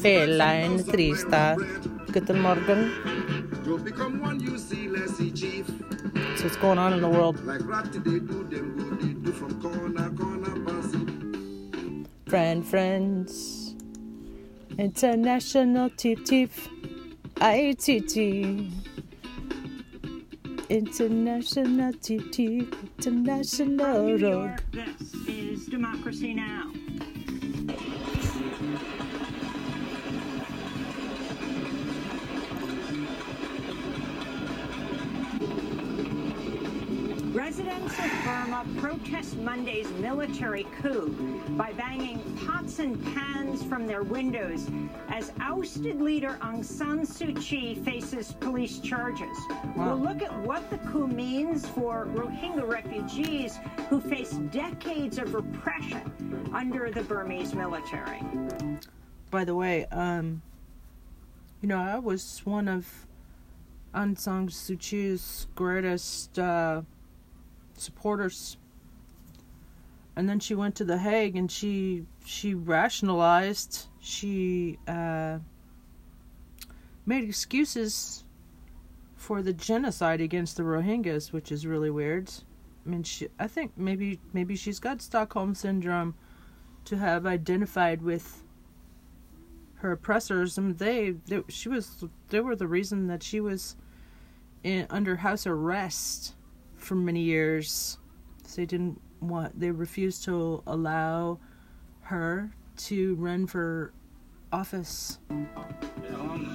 Fela en trista. Guten Morgen. So what's going on in the world? Friend, friends. International tip tip. ITT. International tip. International road. This is Democracy Now! Burma protest Monday's military coup by banging pots and pans from their windows as ousted leader Aung San Suu Kyi faces police charges. We'll look at what the coup means for Rohingya refugees who face decades of repression under the Burmese military. By the way, um, you know, I was one of Aung San Suu Kyi's greatest uh, supporters. And then she went to The Hague and she she rationalized, she uh, made excuses for the genocide against the Rohingyas, which is really weird. I mean, she, I think maybe maybe she's got Stockholm syndrome to have identified with her oppressors. I mean, they, they she was they were the reason that she was in, under house arrest for many years. They didn't want they refused to allow her to run for office. Now in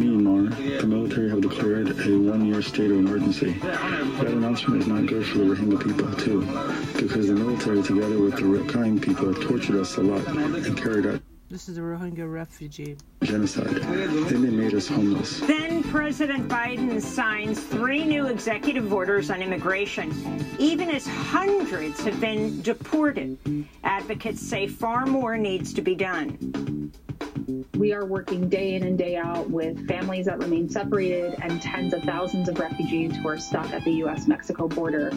Myanmar, the military have declared a one-year state of emergency. That announcement is not good for the Rohingya people too, because the military, together with the Rakhine people, tortured us a lot and carried out This is a Rohingya refugee. genocide. Then they made us homeless. Then President Biden signs three new executive orders on immigration, even as hundreds have been deported. Advocates say far more needs to be done. We are working day in and day out with families that remain separated and tens of thousands of refugees who are stuck at the U.S. Mexico border.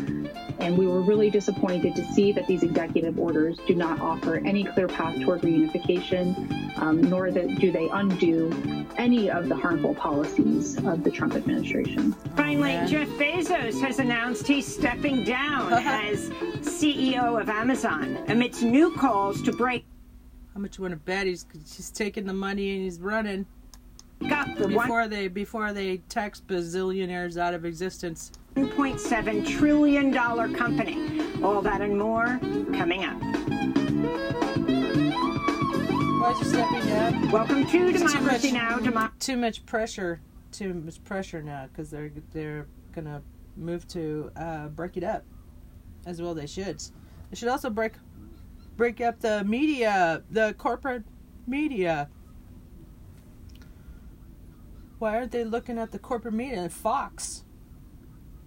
And we were really disappointed to see that these executive orders do not offer any clear path toward reunification, um, nor that do they undo any of the harmful policies of the Trump administration. Finally, Jeff Bezos has announced he's stepping down as CEO of Amazon amidst new calls to break How much you want to bet he's he's taking the money and he's running up the one. before they before they tax bazillionaires out of existence. $1.7 trillion company. All that and more coming up. Why is he stepping down? Welcome to It's too Democracy much- Now! Demo- Too much pressure. Too much pressure now because they're they're gonna move to uh, break it up, as well they should. They should also break break up the media, the corporate media. Why aren't they looking at the corporate media? Fox.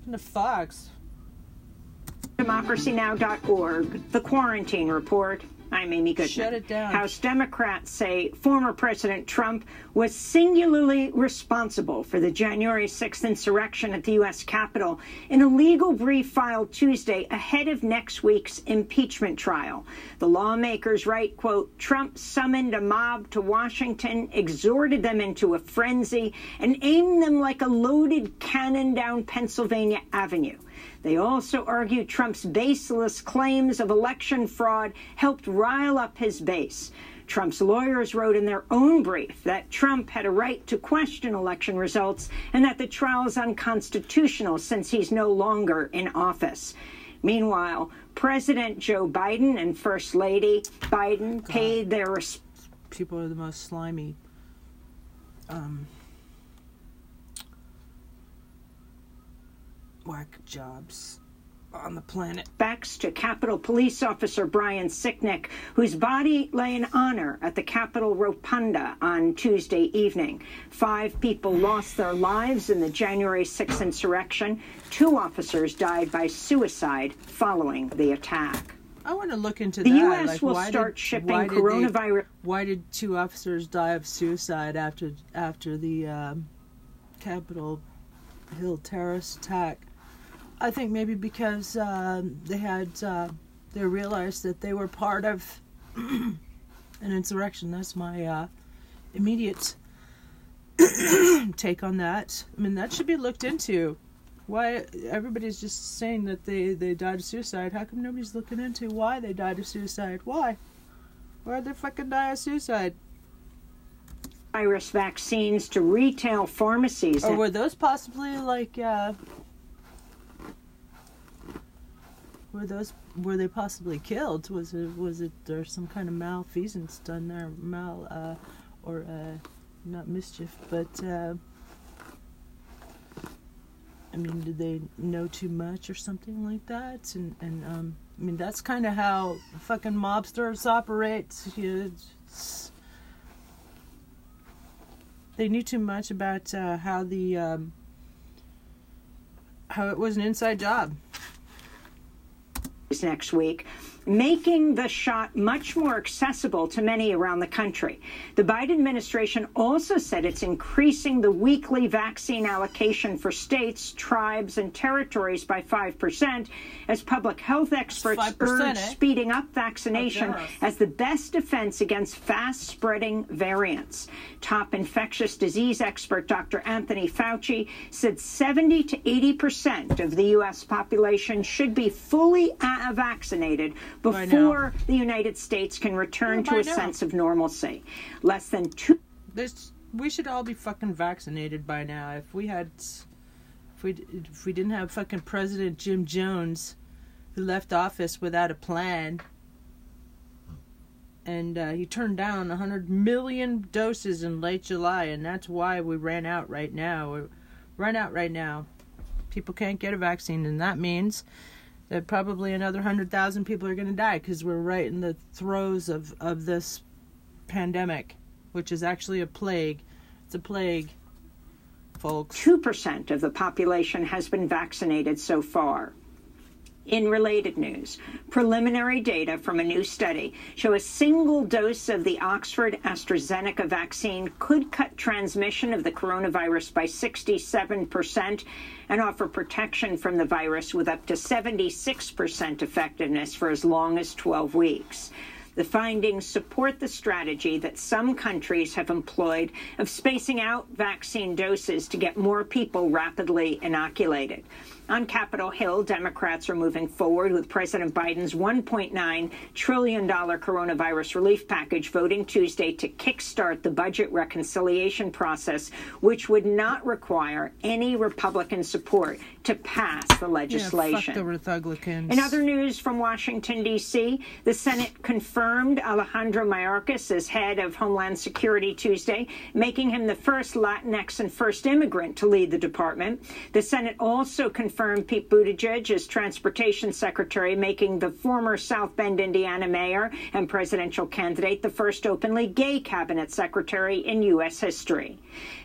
The Fox. democracynow.org, The Quarantine Report. I'm Amy Goodman. Shut it down. House Democrats say former President Trump was singularly responsible for the January 6th insurrection at the U.S. Capitol in a legal brief filed Tuesday ahead of next week's impeachment trial. The lawmakers write, quote, Trump summoned a mob to Washington, exhorted them into a frenzy, and aimed them like a loaded cannon down Pennsylvania Avenue. They also argue Trump's baseless claims of election fraud helped rile up his base. Trump's lawyers wrote in their own brief that Trump had a right to question election results and that the trial is unconstitutional since he's no longer in office. Meanwhile, President Joe Biden and First Lady Biden paid their res- People are the most slimy. Um, jobs on the planet. respects to Capitol Police Officer Brian Sicknick, whose body lay in honor at the Capitol Rotunda on Tuesday evening. Five people lost their lives in the January 6th insurrection. Two officers died by suicide following the attack. I want to look into The that. U.S. like, will why start did, shipping why did they- coronavirus. why did two officers die of suicide after after the um, Capitol Hill terrorist attack? I think maybe because uh, they had uh, they realized that they were part of an insurrection. That's my uh, immediate take on that. I mean, that should be looked into. Why everybody's just saying that they they died of suicide? How come nobody's looking into why they died of suicide? Why? Why'd they fucking die of suicide? Virus vaccines to retail pharmacies. Or were those possibly like uh, were those were they possibly killed? Was it was it there some kind of malfeasance done there, mal uh, or uh, not mischief, but uh, I mean, did they know too much or something like that? And and um, I mean, that's kind of how fucking mobsters operate. You they knew too much about uh, how the um, how it was an inside job next week, making the shot much more accessible to many around the country. The Biden administration also said it's increasing the weekly vaccine allocation for states, tribes, and territories by 5% as public health experts urge eh? speeding up vaccination as the best defense against fast spreading variants. Top infectious disease expert Dr. Anthony Fauci said 70 to 80% of the U.S. population should be fully vaccinated before the United States can return to a now. sense of normalcy. Less than two. This, we should all be fucking vaccinated by now. If we had, if we if we didn't have fucking President Jim Jones, who left office without a plan, and uh, he turned down a 100 million doses in late July, and that's why we ran out right now. We ran out right now. People can't get a vaccine, and that means that probably another 100,000 people are going to die because we're right in the throes of, of this pandemic, which is actually a plague. It's a plague, folks. 2% of the population has been vaccinated so far. In related news, preliminary data from a new study show a single dose of the Oxford AstraZeneca vaccine could cut transmission of the coronavirus by 67% and offer protection from the virus with up to 76% effectiveness for as long as 12 weeks. The findings support the strategy that some countries have employed of spacing out vaccine doses to get more people rapidly inoculated. On Capitol Hill, Democrats are moving forward with President Biden's $1.9 trillion coronavirus relief package voting Tuesday to kickstart the budget reconciliation process, which would not require any Republican support to pass the legislation. Yeah, the Republicans. In other news from Washington, D.C., the Senate confirmed Alejandro Mayorkas as head of Homeland Security Tuesday, making him the first Latinx and first immigrant to lead the department. The Senate also confirmed Pete Buttigieg as transportation secretary, making the former South Bend, Indiana mayor and presidential candidate the first openly gay cabinet secretary in U.S. history.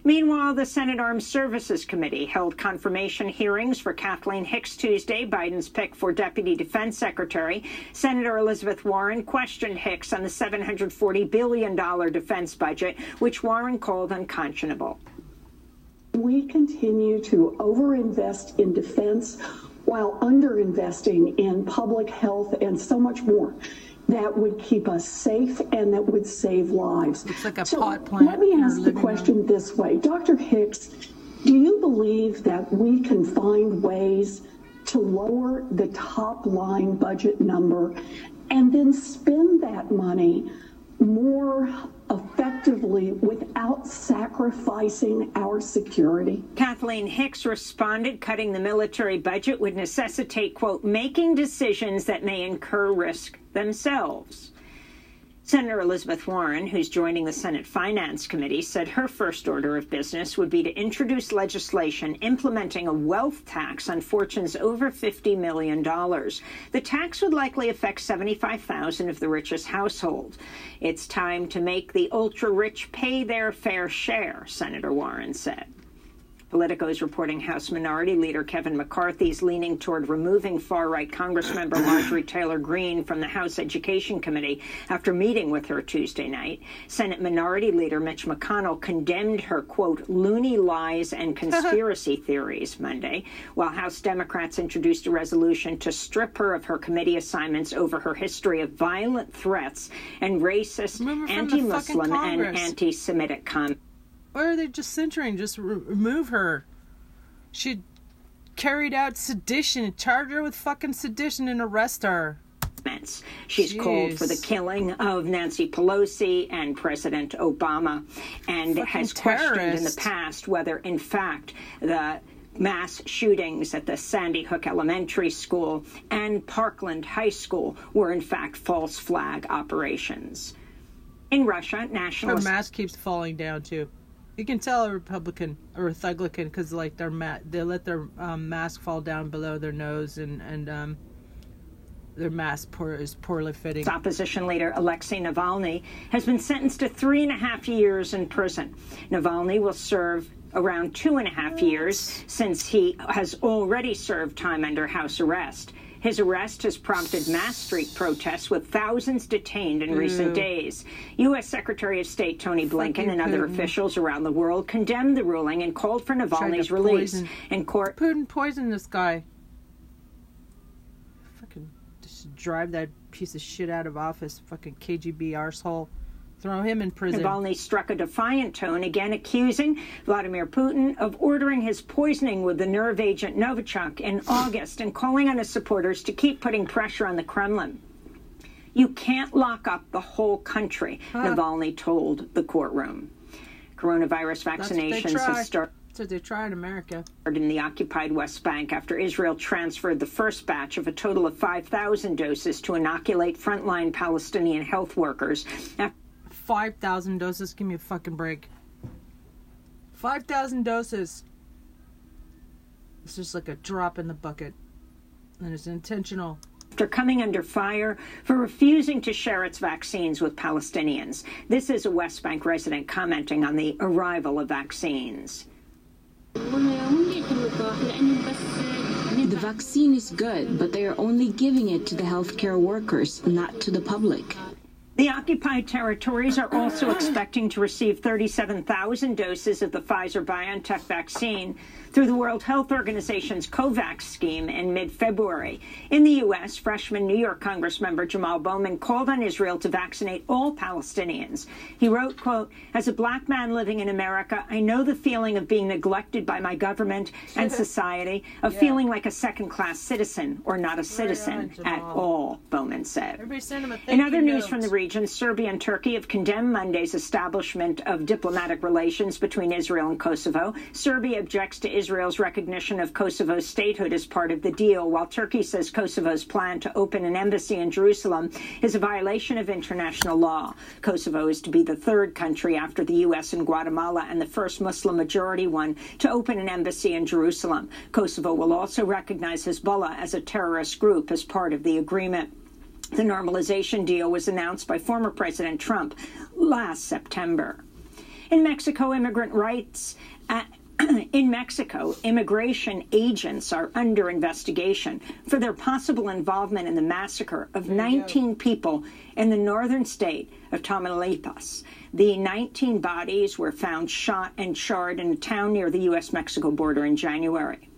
Meanwhile, the Senate Armed Services Committee held confirmation hearings for Kathleen Hicks Tuesday, Biden's pick for Deputy Defense Secretary. Senator Elizabeth Warren questioned Hicks on the $740 billion defense budget, which Warren called unconscionable we continue to overinvest in defense while underinvesting in public health and so much more that would keep us safe and that would save lives. It's like a so pot plant. Let me ask the question room. this way. Dr. Hicks, do you believe that we can find ways to lower the top line budget number and then spend that money more effectively without sacrificing our security? Kathleen Hicks responded cutting the military budget would necessitate, quote, making decisions that may incur risk themselves. Senator Elizabeth Warren, who's joining the Senate Finance Committee, said her first order of business would be to introduce legislation implementing a wealth tax on fortunes over $50 million. The tax would likely affect 75,000 of the richest households. It's time to make the ultra rich pay their fair share, Senator Warren said. Politico is reporting House Minority Leader Kevin McCarthy is leaning toward removing far right Congressmember Marjorie Taylor Greene from the House Education Committee after meeting with her Tuesday night. Senate Minority Leader Mitch McConnell condemned her, quote, loony lies and conspiracy theories Monday, while House Democrats introduced a resolution to strip her of her committee assignments over her history of violent threats and racist, anti Muslim, and anti Semitic comments. Why are they just censoring? Just re- remove her. She carried out sedition. Charge her with fucking sedition and arrest her. She's Jeez. called for the killing of Nancy Pelosi and President Obama and fucking has terrorist. questioned in the past whether, in fact, the mass shootings at the Sandy Hook Elementary School and Parkland High School were, in fact, false flag operations. In Russia, nationalists. Her mask keeps falling down, too. You can tell a Republican or a Thuglican because like their ma- they let their um, mask fall down below their nose and and um, their mask poor, is poorly fitting. Opposition leader Alexei Navalny has been sentenced to three and a half years in prison. Navalny will serve around two and a half years since he has already served time under house arrest. His arrest has prompted mass street protests with thousands detained in recent days. U.S. Secretary of State Tony Blinken and other officials around the world condemned the ruling and called for Navalny's release. Poison. In court, Putin poisoned this guy. Fucking just drive that piece of shit out of office. Fucking KGB arsehole. Throw him in prison. Navalny struck a defiant tone, again accusing Vladimir Putin of ordering his poisoning with the nerve agent Novichok in August and calling on his supporters to keep putting pressure on the Kremlin. You can't lock up the whole country, huh. Navalny told the courtroom. Coronavirus vaccinations have started. So they try in America. In the occupied West Bank after Israel transferred the first batch of a total of 5,000 doses to inoculate frontline Palestinian health workers. After 5,000 doses. Give me a fucking break. 5,000 doses. It's just like a drop in the bucket. And it's intentional. After coming under fire for refusing to share its vaccines with Palestinians. This is a West Bank resident commenting on the arrival of vaccines. The vaccine is good, but they are only giving it to the healthcare workers, not to the public. The occupied territories are also expecting to receive 37,000 doses of the Pfizer BioNTech vaccine through the World Health Organization's COVAX scheme in mid-February. In the U.S., freshman New York Congressmember Jamal Bowman called on Israel to vaccinate all Palestinians. He wrote, quote, as a black man living in America, I know the feeling of being neglected by my government and society, of yeah. feeling like a second-class citizen or not a citizen at all, Bowman said. In other news from the region, Serbia and Turkey have condemned Monday's establishment of diplomatic relations between Israel and Kosovo. Serbia objects to Israel's recognition of Kosovo's statehood as part of the deal, while Turkey says Kosovo's plan to open an embassy in Jerusalem is a violation of international law. Kosovo is to be the third country after the U.S. and Guatemala and the first Muslim majority one to open an embassy in Jerusalem. Kosovo will also recognize Hezbollah as a terrorist group as part of the agreement. The normalization deal was announced by former President Trump last September. In Mexico, immigrant rights uh, in Mexico, immigration agents are under investigation for their possible involvement in the massacre of 19 people in the northern state of Tamaulipas. The 19 bodies were found shot and charred in a town near the U.S. Mexico border in January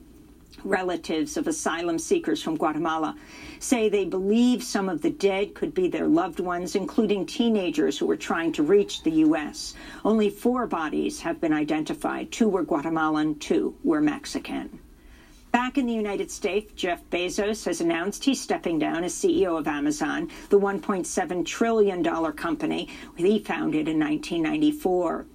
relatives of asylum seekers from Guatemala say they believe some of the dead could be their loved ones, including teenagers who were trying to reach the U.S. Only four bodies have been identified. Two were Guatemalan, two were Mexican. Back in the United States, Jeff Bezos has announced he's stepping down as CEO of Amazon, the $1.7 trillion company he founded in 1994.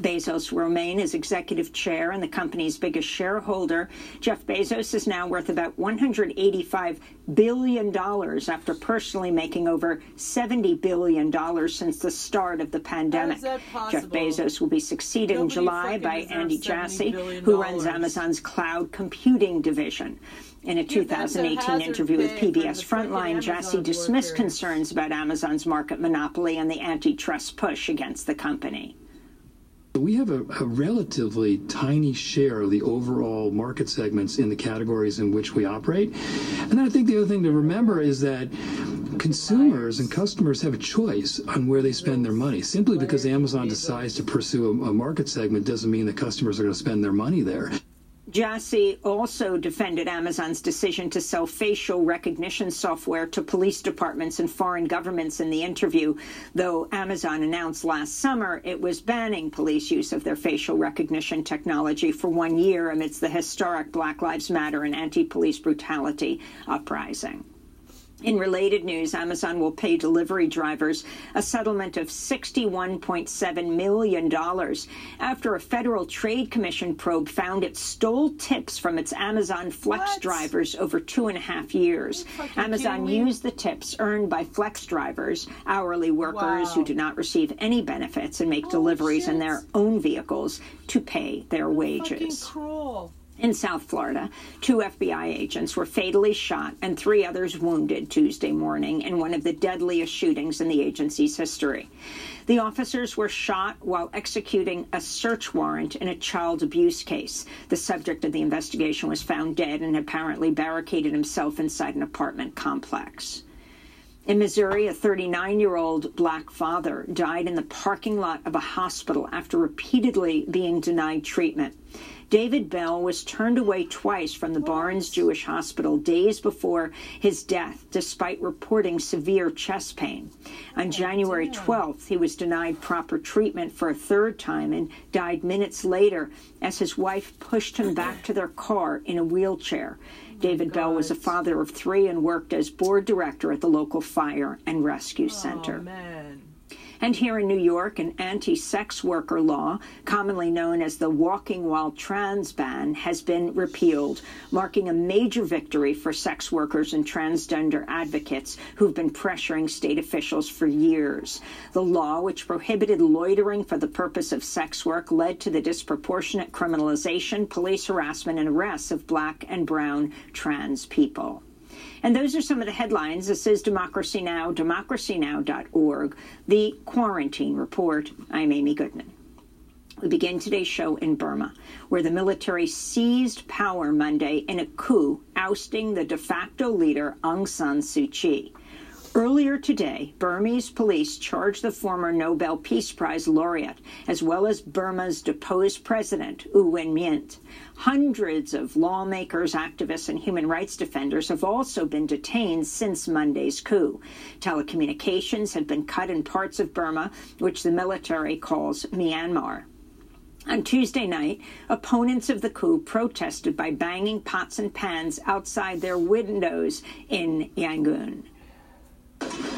Bezos will remain as executive chair and the company's biggest shareholder. Jeff Bezos is now worth about $185 billion after personally making over $70 billion since the start of the pandemic. Jeff Bezos will be succeeded Nobody in July by Andy Jassy, who runs Amazon's cloud computing division. In a 2018 interview with PBS Frontline, Jassy dismissed concerns about Amazon's market monopoly and the antitrust push against the company. We have a, a, relatively tiny share of the overall market segments in the categories in which we operate. And I think the other thing to remember is that consumers and customers have a choice on where they spend their money. Simply because Amazon decides to pursue a, a market segment doesn't mean that customers are going to spend their money there. Jassy also defended Amazon's decision to sell facial recognition software to police departments and foreign governments in the interview, though Amazon announced last summer it was banning police use of their facial recognition technology for one year amidst the historic Black Lives Matter and anti police brutality uprising. In related news, Amazon will pay delivery drivers a settlement of $61.7 million after a Federal Trade Commission probe found it stole tips from its Amazon Flex what? drivers over two and a half years. Amazon used the tips earned by Flex drivers, hourly workers wow. who do not receive any benefits and make oh, deliveries shit. in their own vehicles, to pay their wages. cruel. In South Florida, two FBI agents were fatally shot and three others wounded Tuesday morning in one of the deadliest shootings in the agency's history. The officers were shot while executing a search warrant in a child abuse case. The subject of the investigation was found dead and apparently barricaded himself inside an apartment complex. In Missouri, a 39 year old black father died in the parking lot of a hospital after repeatedly being denied treatment. David Bell was turned away twice from the Barnes Jewish Hospital days before his death, despite reporting severe chest pain. On January 12th, he was denied proper treatment for a third time and died minutes later as his wife pushed him back to their car in a wheelchair. David Bell was a father of three and worked as board director at the local fire and rescue center. Oh, and here in New York, an anti sex worker law, commonly known as the Walking While Trans ban, has been repealed, marking a major victory for sex workers and transgender advocates who've been pressuring state officials for years. The law, which prohibited loitering for the purpose of sex work, led to the disproportionate criminalization, police harassment, and arrests of black and brown trans people. And those are some of the headlines. This is Democracy Now!, democracynow.org, the Quarantine Report. I'm Amy Goodman. We begin today's show in Burma, where the military seized power Monday in a coup, ousting the de facto leader Aung San Suu Kyi. Earlier today, Burmese police charged the former Nobel Peace Prize laureate, as well as Burma's deposed president, U Win Myint. Hundreds of lawmakers, activists, and human rights defenders have also been detained since Monday's coup. Telecommunications have been cut in parts of Burma, which the military calls Myanmar. On Tuesday night, opponents of the coup protested by banging pots and pans outside their windows in Yangon you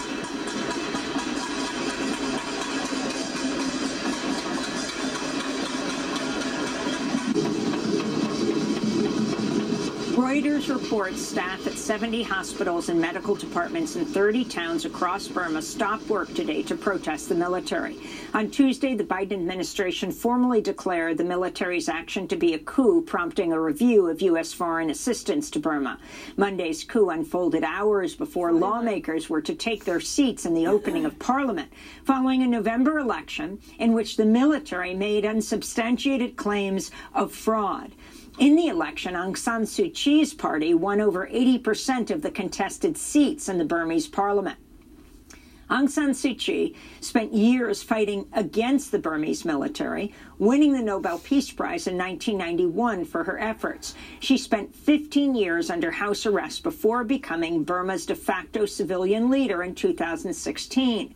Reuters reports staff at 70 hospitals and medical departments in 30 towns across Burma stopped work today to protest the military. On Tuesday, the Biden administration formally declared the military's action to be a coup, prompting a review of U.S. foreign assistance to Burma. Monday's coup unfolded hours before lawmakers were to take their seats in the opening of parliament, following a November election in which the military made unsubstantiated claims of fraud. In the election, Aung San Suu Kyi's party won over 80% of the contested seats in the Burmese parliament. Aung San Suu Kyi spent years fighting against the Burmese military, winning the Nobel Peace Prize in 1991 for her efforts. She spent 15 years under house arrest before becoming Burma's de facto civilian leader in 2016.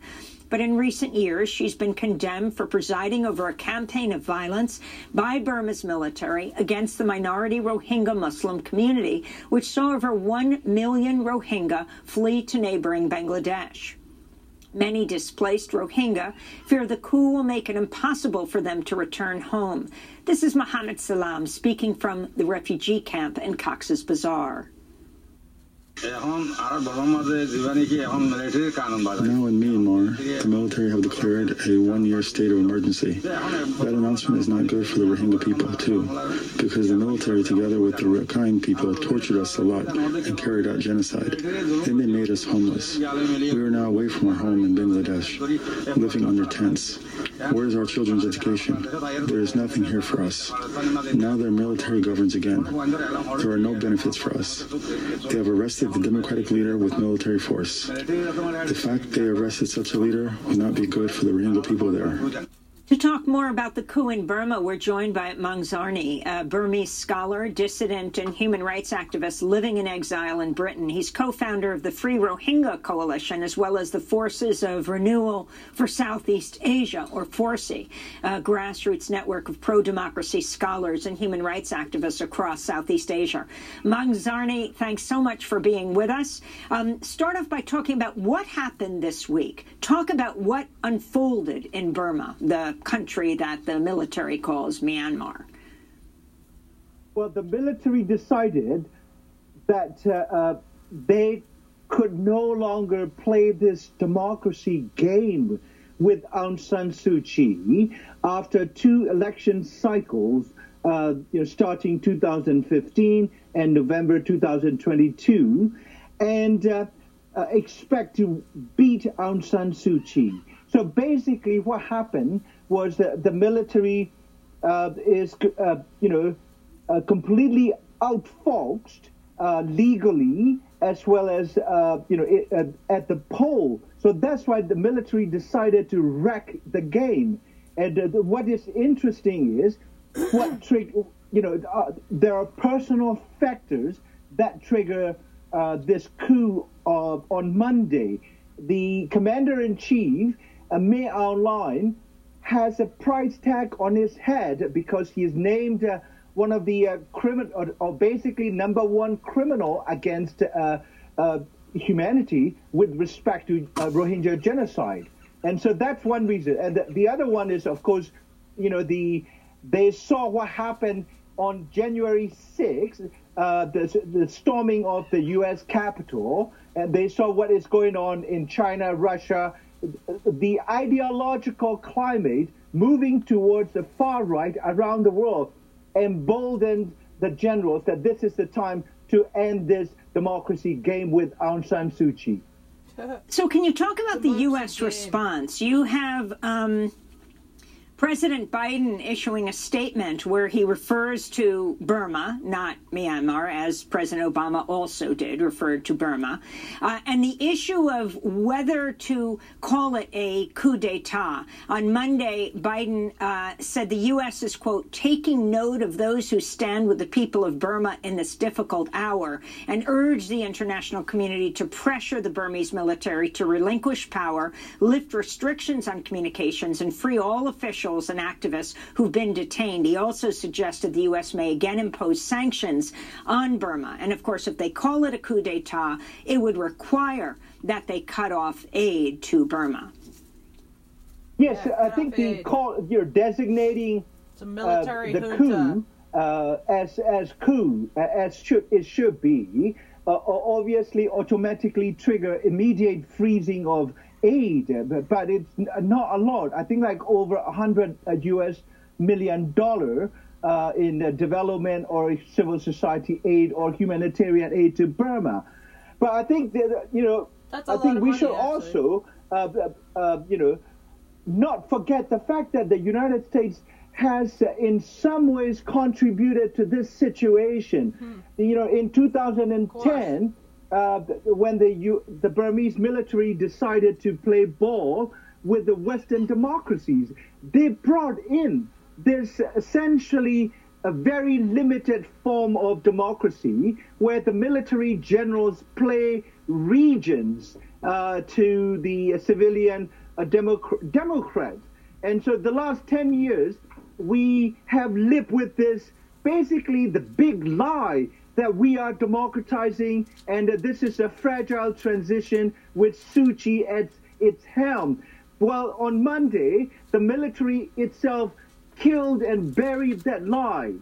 But in recent years, she's been condemned for presiding over a campaign of violence by Burma's military against the minority Rohingya Muslim community, which saw over 1 million Rohingya flee to neighboring Bangladesh. Many displaced Rohingya fear the coup will make it impossible for them to return home. This is Mohammed Salam speaking from the refugee camp in Cox's Bazar. Now in Myanmar, the military have declared a one-year state of emergency. That announcement is not good for the Rohingya people, too, because the military, together with the Rakhine people, tortured us a lot and carried out genocide. Then they made us homeless. We are now away from our home in Bangladesh, living under tents. Where is our children's education? There is nothing here for us. Now their military governs again. There are no benefits for us. They have arrested the democratic leader with military force. The fact they arrested such a leader would not be good for the Rohingya people there. To talk more about the coup in Burma, we're joined by Maung Zarni, a Burmese scholar, dissident, and human rights activist living in exile in Britain. He's co-founder of the Free Rohingya Coalition, as well as the Forces of Renewal for Southeast Asia, or FORCE, a grassroots network of pro-democracy scholars and human rights activists across Southeast Asia. Maung Zarni, thanks so much for being with us. Um, start off by talking about what happened this week. Talk about what unfolded in Burma, the country that the military calls Myanmar? Well, the military decided that uh, uh, they could no longer play this democracy game with Aung San Suu Kyi after two election cycles, uh, you know, starting 2015 and November 2022, and uh, uh, expect to beat Aung San Suu Kyi. So basically, what happened was that the military uh, is, uh, you know, uh, completely outfoxed uh, legally as well as, uh, you know, it, uh, at the poll. So that's why the military decided to wreck the game. And what is interesting is what trick, you know, there are personal factors that trigger this coup on Monday. The commander in chief, Min Aung Hlaing, has a price tag on his head because he is named uh, one of the uh, criminal, or, or, basically number one criminal against uh, uh humanity with respect to uh, Rohingya genocide. And so that's one reason. And the, the, other one is, of course, you know, the they saw what happened on January 6th, uh, the, the storming of the U.S. Capitol, and they saw what is going on in China, Russia, the ideological climate moving towards the far right around the world emboldened the generals that this is the time to end this democracy game with Aung San Suu Kyi. So, can you talk about the U.S. response? You have um, President Biden issuing a statement where he refers to Burma, not Myanmar, as President Obama also did, referred to Burma. Uh, and the issue of whether to call it a coup d'etat. On Monday, Biden uh, said the U.S. is, quote, taking note of those who stand with the people of Burma in this difficult hour and urged the international community to pressure the Burmese military to relinquish power, lift restrictions on communications, and free all officials officials and activists who've been detained. He also suggested the U.S. may again impose sanctions on Burma. And of course, if they call it a coup d'etat, it would require that they cut off aid to Burma. Yes, yeah, I think the call you're designating uh, the coup uh, as as coup as should it should be. Uh, obviously, automatically trigger immediate freezing of aid, but it's not a lot. I think like over a hundred US uh, million dollar uh, in uh, development or civil society aid or humanitarian aid to Burma. But I think that, you know, I think we money, should actually. also, uh, uh, uh, you know, not forget the fact that the United States has in some ways contributed to this situation. Hmm. You know, in 2010, uh, when the, U, the Burmese military decided to play ball with the Western democracies. They brought in this essentially a very limited form of democracy where the military generals play regions uh, to the civilian uh, democ- Democrats. And so the last 10 years, we have lived with this basically the big lie that we are democratizing and that this is a fragile transition with Suu Kyi at its helm. Well, on Monday, the military itself killed and buried that lie.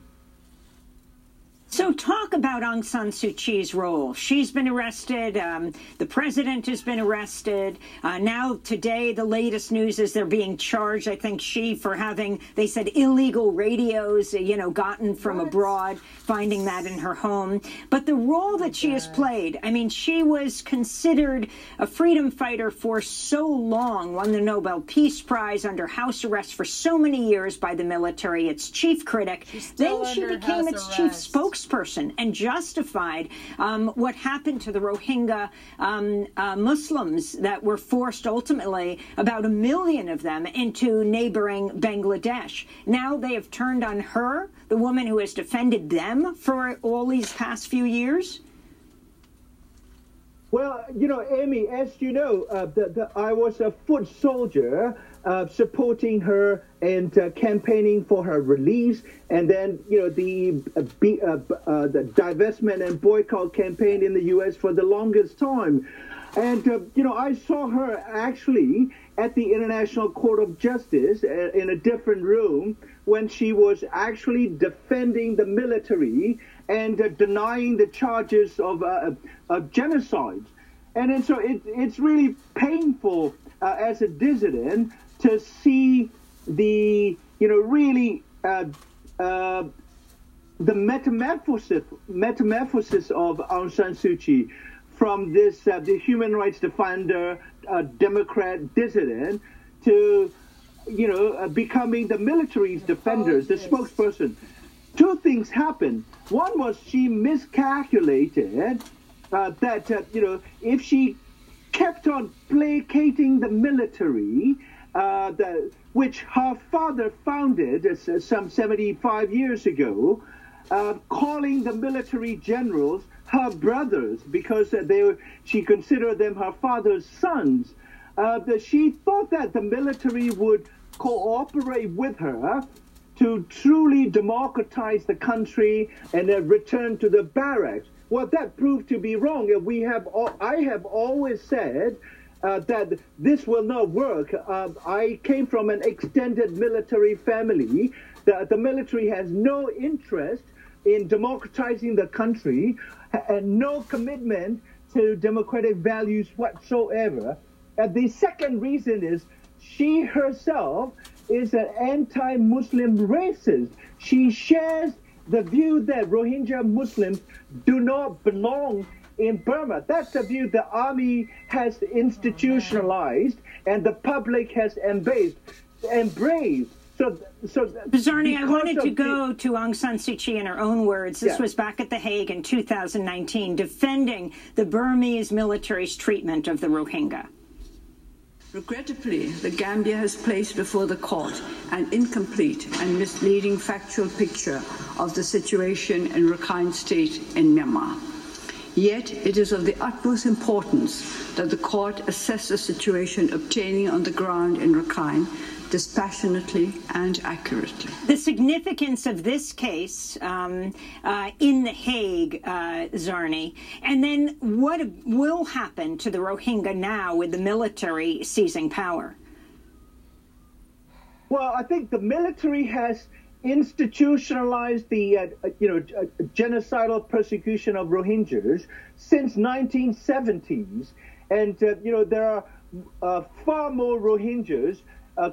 So, talk about Aung San Suu Kyi's role. She's been arrested. Um, the president has been arrested. Uh, now, today, the latest news is they're being charged. I think she for having, they said, illegal radios, you know, gotten from what? abroad, finding that in her home. But the role that she has played, I mean, she was considered a freedom fighter for so long, won the Nobel Peace Prize under house arrest for so many years by the military, its chief critic. Then she became its arrest. chief spokesperson spokesperson and justified um, what happened to the Rohingya um, uh, Muslims that were forced ultimately, about a million of them, into neighboring Bangladesh. Now they have turned on her, the woman who has defended them for all these past few years. Well, you know, Amy, as you know, uh, the, the, I was a foot soldier uh, supporting her and uh, campaigning for her release, and then you know the uh, be, uh, uh, the divestment and boycott campaign in the U.S. for the longest time. And you know, I saw her actually at the International Court of Justice in a different room when she was actually defending the military and uh, denying the charges of, uh, of genocide. And then so it, it's really painful uh, as a dissident to see the, you know, really uh, uh, the metamorphosis, metamorphosis of Aung San Suu Kyi from this uh, the human rights defender, Democrat dissident, to you know becoming the military's defenders, the spokesperson two things happened. One was she miscalculated uh, that, uh, you know, if she kept on placating the military, uh, the, which her father founded uh, some 75 years ago, uh, calling the military generals her brothers because they were, she considered them her father's sons. Uh, she thought that the military would cooperate with her to truly democratize the country and then return to the barracks. Well, that proved to be wrong. We have, I have always said uh, that this will not work. Uh, I came from an extended military family. The, the military has no interest in democratizing the country and no commitment to democratic values whatsoever. And the second reason is she herself is an anti-Muslim racist. She shares the view that Rohingya Muslims do not belong in Burma. That's a view the army has institutionalized and the public has embraced. embraced. So, so Zarni, I wanted to go to Aung San Suu Kyi in her own words. This yeah. was back at The Hague in 2019, defending the Burmese military's treatment of the Rohingya. Regrettably, the Gambia has placed before the court an incomplete and misleading factual picture of the situation in Rakhine State in Myanmar. Yet it is of the utmost importance that the court assess the situation obtaining on the ground in Rakhine dispassionately and accurately. The significance of this case um, uh, in The Hague, uh, Zarni, and then what will happen to the Rohingya now with the military seizing power? Well, I think the military has institutionalized the uh, you know uh, genocidal persecution of Rohingyas since 1970s, and uh, you know there are uh, far more Rohingyas uh,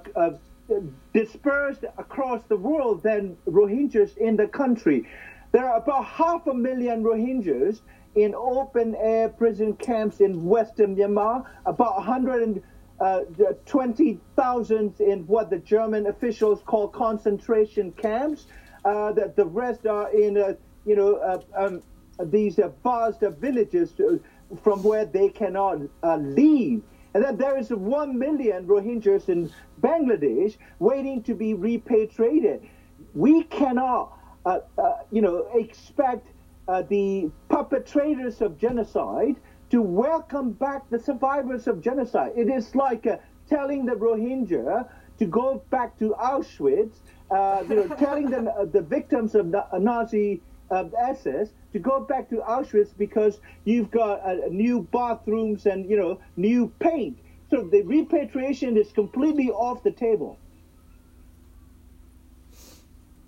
dispersed across the world than Rohingyas in the country. There are about half a million Rohingyas in open air prison camps in western Myanmar, about 120,000 uh, in what the German officials call concentration camps. Uh, the, the rest are in, uh, you know, uh, um, these vast villages from where they cannot leave. And then there is 1 million Rohingyas in Bangladesh waiting to be repatriated. We cannot, uh, uh, you know, expect uh, the perpetrators of genocide to welcome back the survivors of genocide. It is like uh, telling the Rohingya to go back to Auschwitz, uh, you know, telling them uh, the victims of the Nazi SS to go back to Auschwitz because you've got new bathrooms and you know new paint. So the repatriation is completely off the table.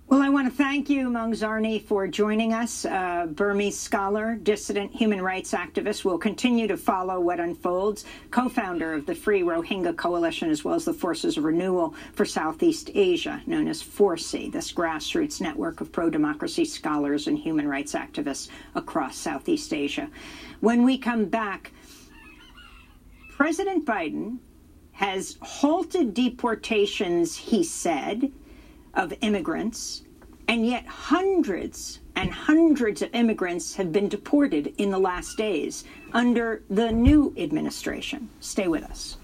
Well, I want to thank you, Maung Zarni, for joining us. Uh, Burmese scholar, dissident human rights activist, will continue to follow what unfolds. Co founder of the Free Rohingya Coalition, as well as the Forces of Renewal for Southeast Asia, known as FORCE, this grassroots network of pro democracy scholars and human rights activists across Southeast Asia. When we come back, President Biden has halted deportations, he said of immigrants, and yet hundreds and hundreds of immigrants have been deported in the last days under the new administration. Stay with us.